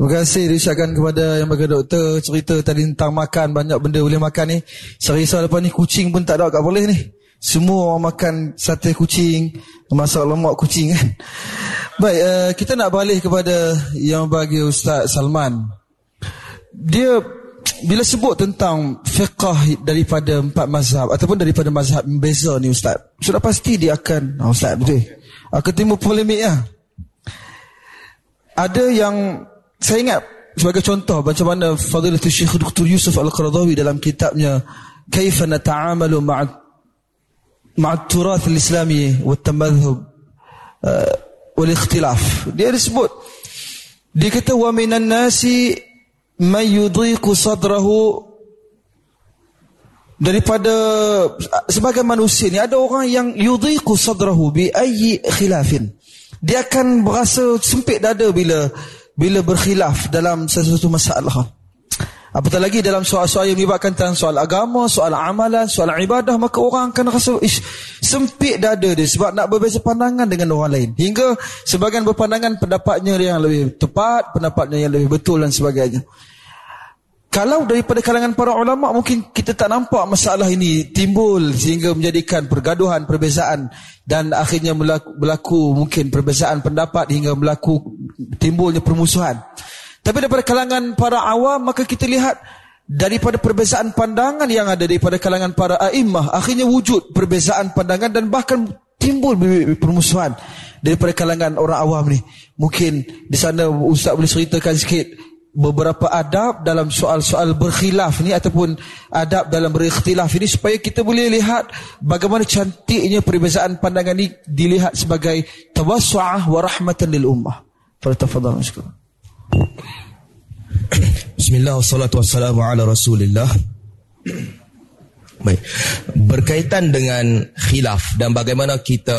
Terima kasih diucapkan kepada yang bagi doktor cerita tadi tentang makan banyak benda boleh makan ni. Saya risau lepas ni kucing pun tak ada kat boleh ni. Semua orang makan sate kucing, masak lemak kucing kan. Baik, uh, kita nak balik kepada yang bagi Ustaz Salman. Dia bila sebut tentang fiqah daripada empat mazhab ataupun daripada mazhab membeza ni Ustaz, sudah pasti dia akan, oh, Ustaz betul, akan timbul polemik ya. Ada yang saya ingat sebagai contoh macam mana Fadilatul Syekh Dr. Yusuf Al-Qaradawi dalam kitabnya Kaifa nata'amalu ma'a ma'a turath al-islami wa tamadhhub uh, wal ikhtilaf dia disebut dia kata wa minan nasi may yudhiqu sadrahu daripada sebagai manusia ni ada orang yang yudhiqu sadrahu bi ayyi khilafin dia akan berasa sempit dada bila bila berkhilaf dalam sesuatu masalah. Apatah lagi dalam soal-soal yang melibatkan tentang soal agama, soal amalan, soal ibadah, maka orang akan rasa ish, sempit dada dia sebab nak berbeza pandangan dengan orang lain. Hingga sebagian berpandangan pendapatnya yang lebih tepat, pendapatnya yang lebih betul dan sebagainya. Kalau daripada kalangan para ulama mungkin kita tak nampak masalah ini timbul sehingga menjadikan pergaduhan, perbezaan dan akhirnya berlaku, berlaku mungkin perbezaan pendapat hingga berlaku timbulnya permusuhan. Tapi daripada kalangan para awam maka kita lihat daripada perbezaan pandangan yang ada daripada kalangan para a'immah akhirnya wujud perbezaan pandangan dan bahkan timbul permusuhan daripada kalangan orang awam ni. Mungkin di sana ustaz boleh ceritakan sikit beberapa adab dalam soal-soal berkhilaf ni ataupun adab dalam berikhtilaf ini supaya kita boleh lihat bagaimana cantiknya perbezaan pandangan ini dilihat sebagai tawassu'ah wa rahmatan lil ummah. Fadhal mashkur. Bismillah wassalatu wassalamu ala Rasulillah. Baik. Berkaitan dengan khilaf dan bagaimana kita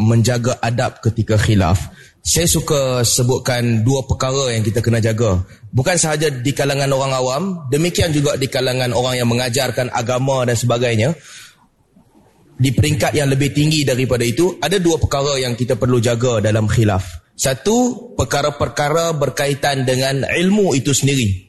menjaga adab ketika khilaf saya suka sebutkan dua perkara yang kita kena jaga. Bukan sahaja di kalangan orang awam, demikian juga di kalangan orang yang mengajarkan agama dan sebagainya. Di peringkat yang lebih tinggi daripada itu, ada dua perkara yang kita perlu jaga dalam khilaf. Satu, perkara-perkara berkaitan dengan ilmu itu sendiri.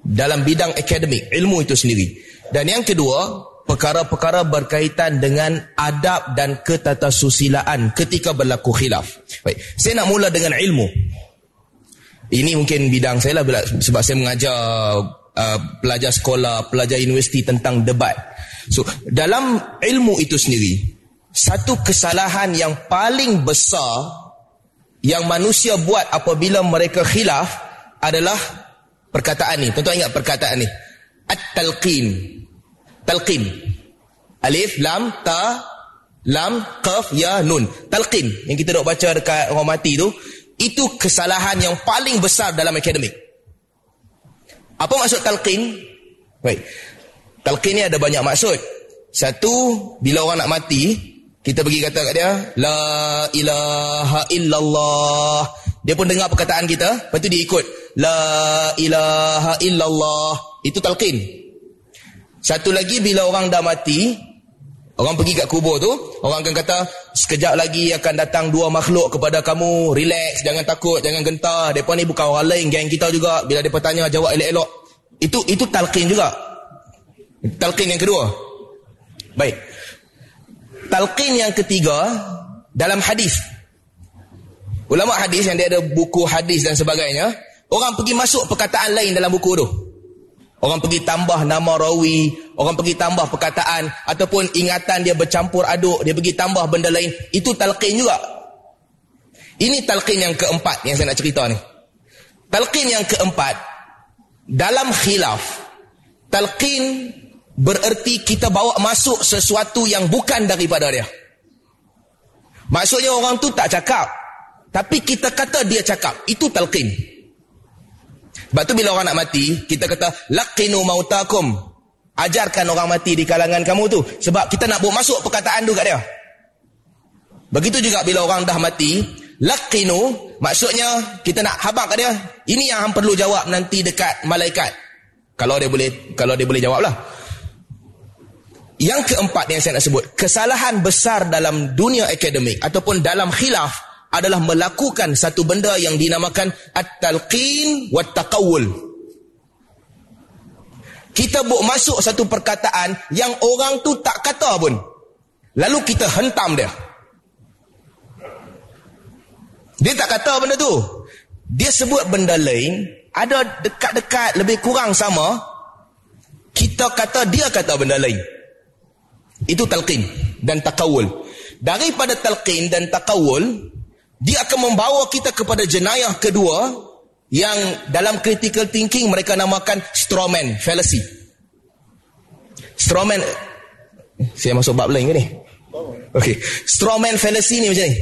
Dalam bidang akademik, ilmu itu sendiri. Dan yang kedua, perkara-perkara berkaitan dengan adab dan ketatasusilaan ketika berlaku khilaf. Baik, saya nak mula dengan ilmu. Ini mungkin bidang saya lah sebab saya mengajar uh, pelajar sekolah, pelajar universiti tentang debat. So, dalam ilmu itu sendiri, satu kesalahan yang paling besar yang manusia buat apabila mereka khilaf adalah perkataan ni. Tentu ingat perkataan ni. At-talqin talqin alif lam ta lam qaf ya nun talqin yang kita dok baca dekat orang mati tu itu kesalahan yang paling besar dalam akademik. Apa maksud talqin? Baik. Talqin ni ada banyak maksud. Satu bila orang nak mati kita pergi kata kat dia la ilaha illallah. Dia pun dengar perkataan kita lepas tu dia ikut la ilaha illallah. Itu talqin. Satu lagi bila orang dah mati, orang pergi kat kubur tu, orang akan kata, sekejap lagi akan datang dua makhluk kepada kamu, relax, jangan takut, jangan gentar. Depa ni bukan orang lain, geng kita juga. Bila depa tanya jawab elok-elok. Itu itu talqin juga. Talqin yang kedua. Baik. Talqin yang ketiga dalam hadis. Ulama hadis yang dia ada buku hadis dan sebagainya, orang pergi masuk perkataan lain dalam buku tu. Orang pergi tambah nama rawi, orang pergi tambah perkataan ataupun ingatan dia bercampur aduk, dia pergi tambah benda lain, itu talqin juga. Ini talqin yang keempat yang saya nak cerita ni. Talqin yang keempat dalam khilaf. Talqin bererti kita bawa masuk sesuatu yang bukan daripada dia. Maksudnya orang tu tak cakap, tapi kita kata dia cakap. Itu talqin. Sebab tu bila orang nak mati, kita kata laqinu mautakum. Ajarkan orang mati di kalangan kamu tu sebab kita nak bawa masuk perkataan tu kat dia. Begitu juga bila orang dah mati, laqinu maksudnya kita nak habaq kat dia. Ini yang perlu jawab nanti dekat malaikat. Kalau dia boleh kalau dia boleh jawablah. Yang keempat yang saya nak sebut, kesalahan besar dalam dunia akademik ataupun dalam khilaf adalah melakukan satu benda yang dinamakan at-talqin wa taqawul. Kita buat masuk satu perkataan yang orang tu tak kata pun. Lalu kita hentam dia. Dia tak kata benda tu. Dia sebut benda lain, ada dekat-dekat lebih kurang sama. Kita kata dia kata benda lain. Itu talqin dan takawul. Daripada talqin dan takawul, dia akan membawa kita kepada jenayah kedua yang dalam critical thinking mereka namakan strawman fallacy. Strawman saya masuk bab lain ke ni? Okey, strawman fallacy ni macam ni.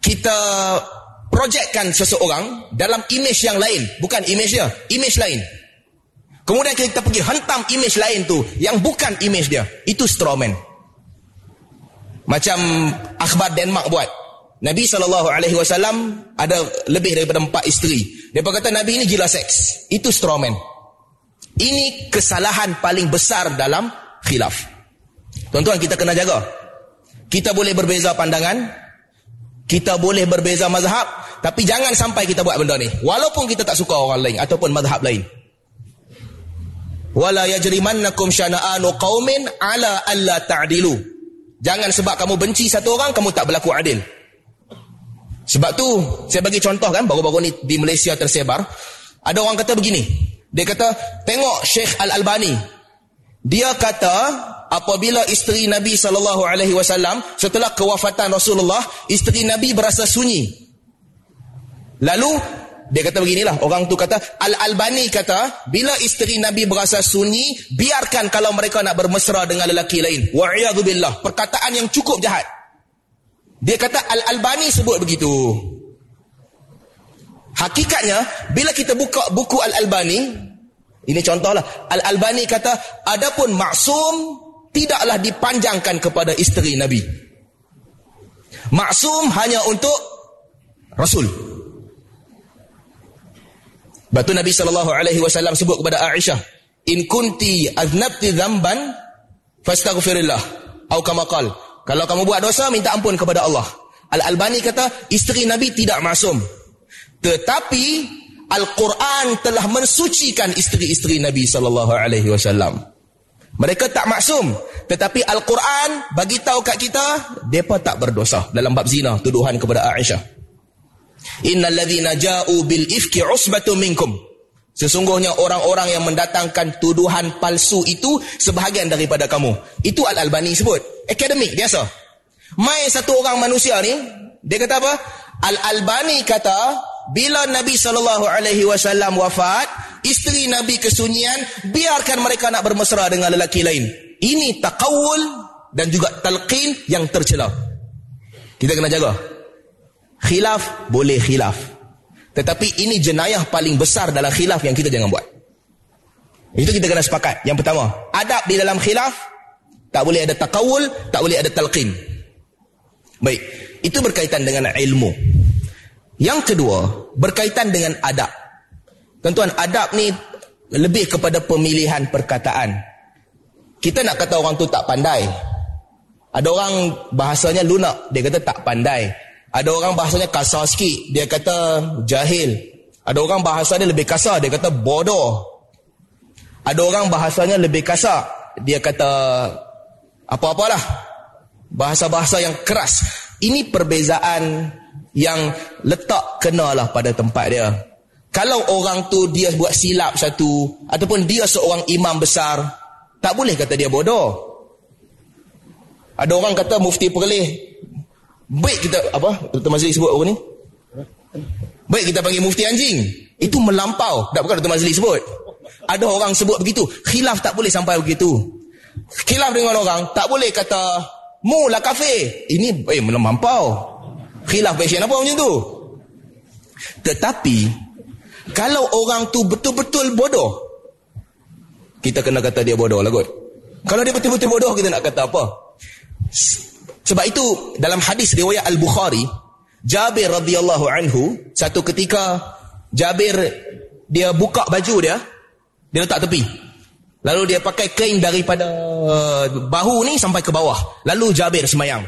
Kita projectkan seseorang dalam image yang lain, bukan image dia, image lain. Kemudian kita pergi hentam image lain tu yang bukan image dia. Itu strawman. Macam akhbar Denmark buat. Nabi SAW ada lebih daripada empat isteri. Dia kata Nabi ini gila seks. Itu strawman. Ini kesalahan paling besar dalam khilaf. Tuan-tuan kita kena jaga. Kita boleh berbeza pandangan. Kita boleh berbeza mazhab. Tapi jangan sampai kita buat benda ni. Walaupun kita tak suka orang lain ataupun mazhab lain. Wala yajrimannakum syana'anu qaumin ala alla ta'dilu. Jangan sebab kamu benci satu orang kamu tak berlaku adil. Sebab tu saya bagi contoh kan baru-baru ni di Malaysia tersebar. Ada orang kata begini. Dia kata tengok Syekh Al-Albani. Dia kata apabila isteri Nabi sallallahu alaihi wasallam setelah kewafatan Rasulullah, isteri Nabi berasa sunyi. Lalu dia kata beginilah orang tu kata Al-Albani kata bila isteri Nabi berasa sunyi biarkan kalau mereka nak bermesra dengan lelaki lain. Wa'iyadzubillah. Perkataan yang cukup jahat. Dia kata Al-Albani sebut begitu. Hakikatnya, bila kita buka buku Al-Albani, ini contohlah, Al-Albani kata, adapun maksum tidaklah dipanjangkan kepada isteri Nabi. Maksum hanya untuk Rasul. Batu Nabi sallallahu alaihi wasallam sebut kepada Aisyah, "In kunti aznabti dzamban fastaghfirillah." Atau kama qala, kalau kamu buat dosa, minta ampun kepada Allah. Al-Albani kata, isteri Nabi tidak masum. Tetapi, Al-Quran telah mensucikan isteri-isteri Nabi wasallam. Mereka tak maksum, tetapi Al-Quran bagi tahu kat kita, depa tak berdosa dalam bab zina, tuduhan kepada Aisyah. Innal ladzina ja'u bil ifki usbatu minkum. Sesungguhnya orang-orang yang mendatangkan tuduhan palsu itu sebahagian daripada kamu. Itu Al-Albani sebut. Akademik biasa. Mai satu orang manusia ni, dia kata apa? Al-Albani kata, bila Nabi SAW wafat, isteri Nabi kesunyian, biarkan mereka nak bermesra dengan lelaki lain. Ini takawul dan juga talqin yang tercela. Kita kena jaga. Khilaf boleh khilaf. Tetapi ini jenayah paling besar dalam khilaf yang kita jangan buat. Itu kita kena sepakat. Yang pertama, adab di dalam khilaf tak boleh ada takawul, tak boleh ada talqin. Baik, itu berkaitan dengan ilmu. Yang kedua, berkaitan dengan adab. Tuan-tuan, adab ni lebih kepada pemilihan perkataan. Kita nak kata orang tu tak pandai. Ada orang bahasanya lunak, dia kata tak pandai. Ada orang bahasanya kasar sikit, dia kata jahil. Ada orang bahasa dia lebih kasar, dia kata bodoh. Ada orang bahasanya lebih kasar, dia kata apa-apalah. Bahasa-bahasa yang keras. Ini perbezaan yang letak kenalah pada tempat dia. Kalau orang tu dia buat silap satu ataupun dia seorang imam besar, tak boleh kata dia bodoh. Ada orang kata mufti perleh Baik kita apa? Dr. Mazli sebut apa ni? Baik kita panggil mufti anjing. Itu melampau. Tak bukan Dr. Mazli sebut. Ada orang sebut begitu. Khilaf tak boleh sampai begitu. Khilaf dengan orang tak boleh kata mu lah kafe. Ini eh melampau. Khilaf passion apa macam tu? Tetapi kalau orang tu betul-betul bodoh kita kena kata dia bodoh lah kot. Kalau dia betul-betul bodoh kita nak kata apa? Sebab itu dalam hadis riwayat Al-Bukhari, Jabir radhiyallahu anhu satu ketika Jabir dia buka baju dia, dia letak tepi. Lalu dia pakai kain daripada uh, bahu ni sampai ke bawah. Lalu Jabir semayang.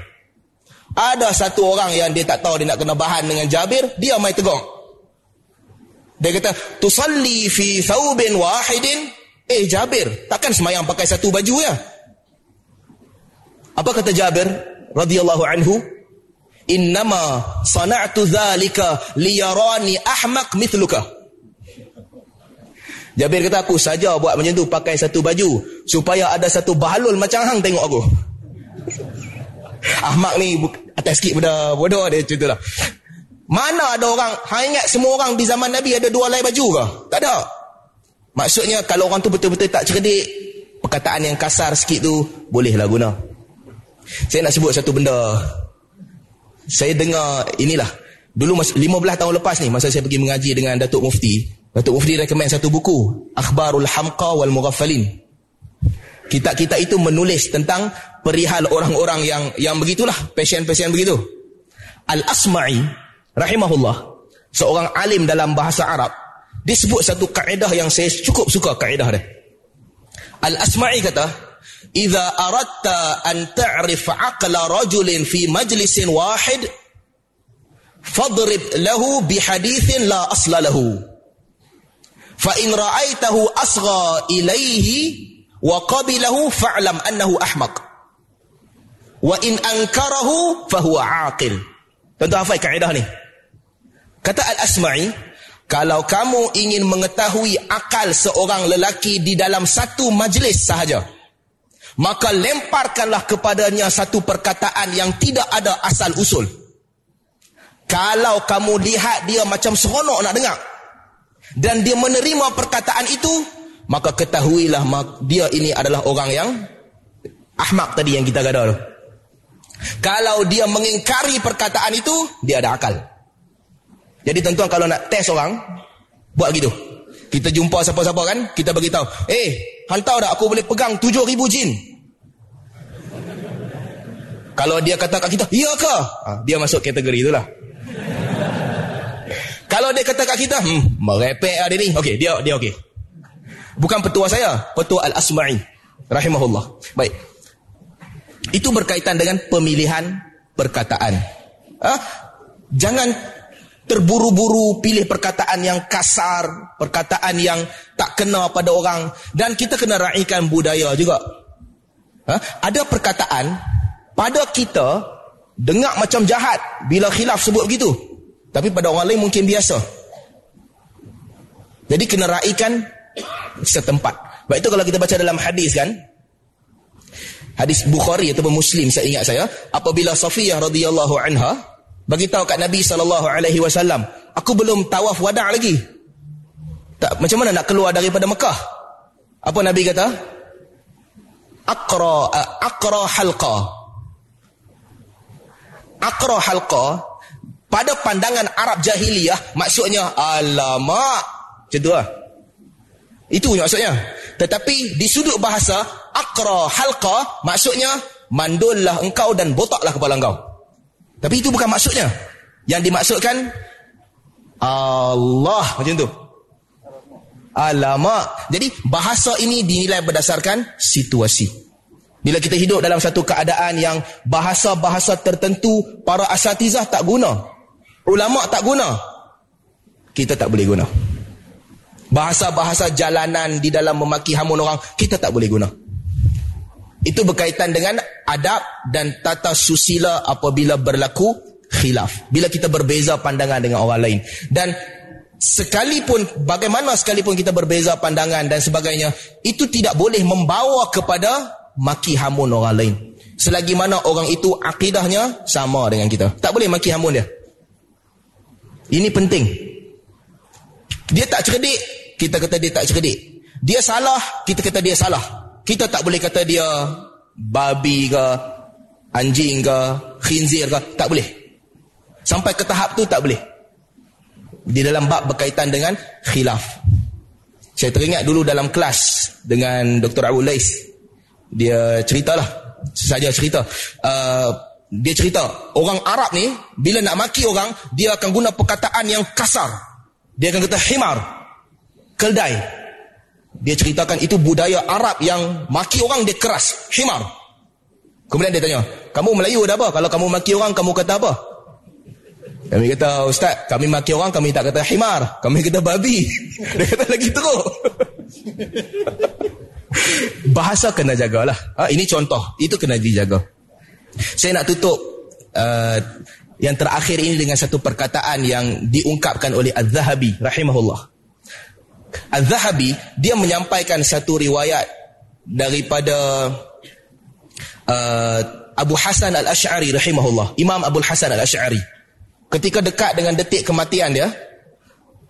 Ada satu orang yang dia tak tahu dia nak kena bahan dengan Jabir, dia mai tegur. Dia kata, "Tusalli fi thawbin wahidin?" Eh Jabir, takkan semayang pakai satu baju ya? Apa kata Jabir radhiyallahu anhu? Innama sana'tu dhalika liyarani ahmaq mithluka. Jabir kata aku saja buat macam tu pakai satu baju supaya ada satu bahalul macam hang tengok aku. Ahmak ni atas sikit pada bodoh dia cerita lah. Mana ada orang, hang ingat semua orang di zaman Nabi ada dua lai baju ke? Tak ada. Maksudnya kalau orang tu betul-betul tak cerdik, perkataan yang kasar sikit tu bolehlah guna. Saya nak sebut satu benda. Saya dengar inilah. Dulu 15 tahun lepas ni masa saya pergi mengaji dengan Datuk Mufti, Datuk Mufti recommend satu buku, Akhbarul Hamqa wal Mughaffalin. Kitab-kitab itu menulis tentang perihal orang-orang yang yang begitulah, pasien-pasien begitu. Al-Asma'i rahimahullah, seorang alim dalam bahasa Arab, disebut satu kaedah yang saya cukup suka kaedah dia. Al-Asma'i kata, Iza aratta an ta'rif aqla rajulin fi majlisin wahid fadrib lahu bi hadithin la asla lahu. Fa in ra'aitahu asgha ilayhi wa qabilahu fa'lam annahu ahmaq. Wa in ankarahu fahuwa aqil. Tentu hafai kaedah ni. Kata al-asma'i kalau kamu ingin mengetahui akal seorang lelaki di dalam satu majlis sahaja maka lemparkanlah kepadanya satu perkataan yang tidak ada asal usul. Kalau kamu lihat dia macam seronok nak dengar dan dia menerima perkataan itu, maka ketahuilah dia ini adalah orang yang ahmak tadi yang kita gadah tu. Kalau dia mengingkari perkataan itu, dia ada akal. Jadi tuan-tuan kalau nak test orang, buat gitu. Kita jumpa siapa-siapa kan, kita bagi tahu, "Eh, hantar dah aku boleh pegang 7000 jin." Kalau dia kata kat kita, "Ya ke?" Ha, dia masuk kategori itulah. Kalau dia kata kat kita, "Hmm, merepek ah dia ni." Okey, dia dia okey. Bukan petua saya, petua Al-Asma'i rahimahullah. Baik. Itu berkaitan dengan pemilihan perkataan. Ha? Jangan terburu-buru pilih perkataan yang kasar, perkataan yang tak kena pada orang dan kita kena raikan budaya juga. Ha? Ada perkataan pada kita dengar macam jahat bila khilaf sebut begitu. Tapi pada orang lain mungkin biasa. Jadi kena raikan setempat. Baik itu kalau kita baca dalam hadis kan hadis Bukhari ataupun Muslim saya ingat saya apabila Safiyah radhiyallahu anha bagi tahu kat Nabi sallallahu alaihi wasallam aku belum tawaf wada' lagi. Tak macam mana nak keluar daripada Mekah? Apa Nabi kata? Aqra aqra halqa akra halqa pada pandangan Arab jahiliyah maksudnya alamak! Macam tu lah. Itu maksudnya. Tetapi di sudut bahasa akra halqa maksudnya mandullah engkau dan botaklah kepala engkau. Tapi itu bukan maksudnya. Yang dimaksudkan Allah macam tu. Alamak. Jadi bahasa ini dinilai berdasarkan situasi bila kita hidup dalam satu keadaan yang bahasa-bahasa tertentu para asatizah tak guna. Ulama tak guna. Kita tak boleh guna. Bahasa-bahasa jalanan di dalam memaki hamun orang, kita tak boleh guna. Itu berkaitan dengan adab dan tata susila apabila berlaku khilaf. Bila kita berbeza pandangan dengan orang lain. Dan sekalipun, bagaimana sekalipun kita berbeza pandangan dan sebagainya, itu tidak boleh membawa kepada maki hamun orang lain. Selagi mana orang itu akidahnya sama dengan kita. Tak boleh maki hamun dia. Ini penting. Dia tak cerdik, kita kata dia tak cerdik. Dia salah, kita kata dia salah. Kita tak boleh kata dia babi ke, anjing ke, khinzir ke, tak boleh. Sampai ke tahap tu tak boleh. Di dalam bab berkaitan dengan khilaf. Saya teringat dulu dalam kelas dengan Dr. Abu Lais dia ceritalah saja cerita uh, dia cerita orang Arab ni bila nak maki orang dia akan guna perkataan yang kasar dia akan kata himar keldai dia ceritakan itu budaya Arab yang maki orang dia keras himar Kemudian dia tanya, kamu Melayu dah apa? Kalau kamu maki orang, kamu kata apa? Kami kata, Ustaz, kami maki orang, kami tak kata himar. Kami kata babi. Dia kata lagi teruk. Bahasa kena jagalah. Ha, ini contoh. Itu kena dijaga. Saya nak tutup uh, yang terakhir ini dengan satu perkataan yang diungkapkan oleh Az-Zahabi rahimahullah. Az-Zahabi dia menyampaikan satu riwayat daripada uh, Abu Hasan Al-Asy'ari rahimahullah. Imam Abu Hasan Al-Asy'ari. Ketika dekat dengan detik kematian dia,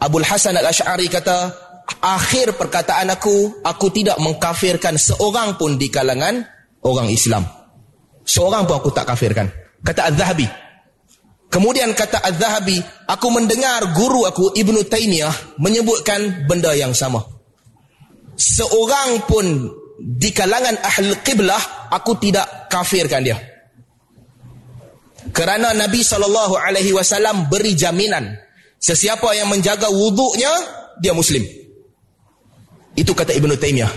Abu Hasan Al-Asy'ari kata, "Akhir perkataan aku, aku tidak mengkafirkan seorang pun di kalangan orang Islam. Seorang pun aku tak kafirkan." Kata Az-Zahabi. Kemudian kata Az-Zahabi, aku mendengar guru aku Ibnu Taimiyah menyebutkan benda yang sama. Seorang pun di kalangan ahli qiblah aku tidak kafirkan dia. Kerana Nabi wasallam beri jaminan sesiapa yang menjaga wuduknya dia muslim. Itu kata Ibnu Taimiyah.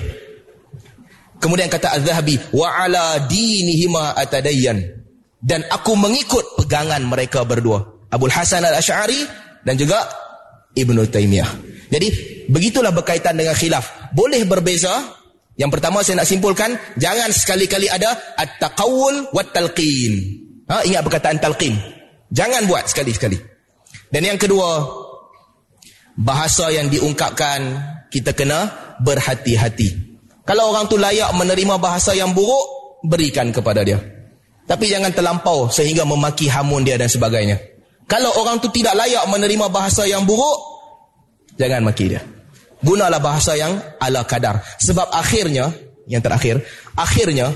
Kemudian kata Az-Zahabi ala dinihima atadayyan dan aku mengikut pegangan mereka berdua. Abdul Hasan Al-Asy'ari dan juga Ibnu Taimiyah. Jadi begitulah berkaitan dengan khilaf. Boleh berbeza yang pertama saya nak simpulkan, jangan sekali-kali ada at-taqawul wa talqin. Ha, ingat perkataan talqin. Jangan buat sekali-sekali. Dan yang kedua, bahasa yang diungkapkan kita kena berhati-hati. Kalau orang tu layak menerima bahasa yang buruk, berikan kepada dia. Tapi jangan terlampau sehingga memaki hamun dia dan sebagainya. Kalau orang tu tidak layak menerima bahasa yang buruk, jangan maki dia gunalah bahasa yang ala kadar sebab akhirnya yang terakhir akhirnya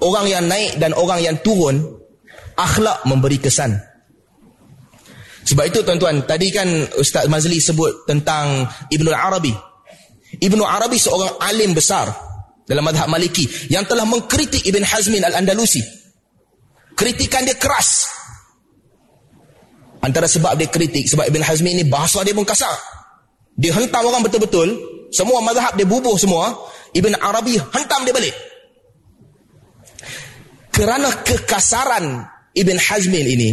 orang yang naik dan orang yang turun akhlak memberi kesan sebab itu tuan-tuan tadi kan Ustaz Mazli sebut tentang Ibnu Arabi Ibnu Arabi seorang alim besar dalam madhab maliki yang telah mengkritik Ibn Hazmin Al-Andalusi kritikan dia keras antara sebab dia kritik sebab Ibn Hazmin ini bahasa dia pun kasar dia hentam orang betul-betul. Semua mazhab dia bubuh semua. Ibn Arabi hentam dia balik. Kerana kekasaran Ibn Hazmin ini.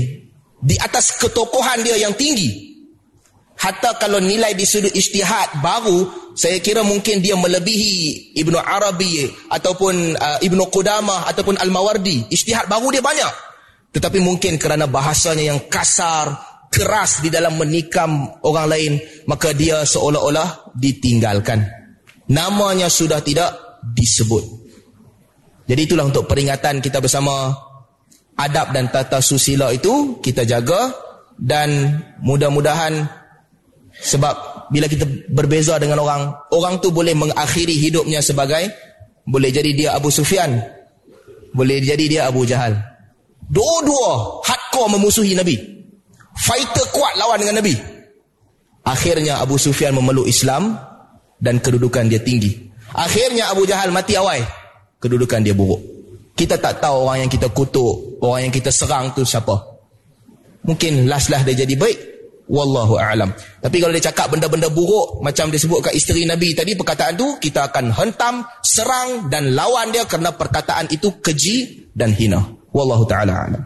Di atas ketokohan dia yang tinggi. Hatta kalau nilai di sudut istihad baru. Saya kira mungkin dia melebihi Ibn Arabi. Ataupun uh, Ibn Qudamah. Ataupun Al-Mawardi. Istihad baru dia banyak. Tetapi mungkin kerana bahasanya yang kasar keras di dalam menikam orang lain maka dia seolah-olah ditinggalkan namanya sudah tidak disebut jadi itulah untuk peringatan kita bersama adab dan tata susila itu kita jaga dan mudah-mudahan sebab bila kita berbeza dengan orang orang tu boleh mengakhiri hidupnya sebagai boleh jadi dia Abu Sufyan boleh jadi dia Abu Jahal dua-dua hardcore memusuhi Nabi fighter kuat lawan dengan Nabi. Akhirnya Abu Sufyan memeluk Islam dan kedudukan dia tinggi. Akhirnya Abu Jahal mati awal. Kedudukan dia buruk. Kita tak tahu orang yang kita kutuk, orang yang kita serang tu siapa. Mungkin last-last dia jadi baik. Wallahu a'lam. Tapi kalau dia cakap benda-benda buruk macam dia sebut kat isteri Nabi tadi perkataan tu kita akan hentam, serang dan lawan dia kerana perkataan itu keji dan hina. Wallahu taala a'lam.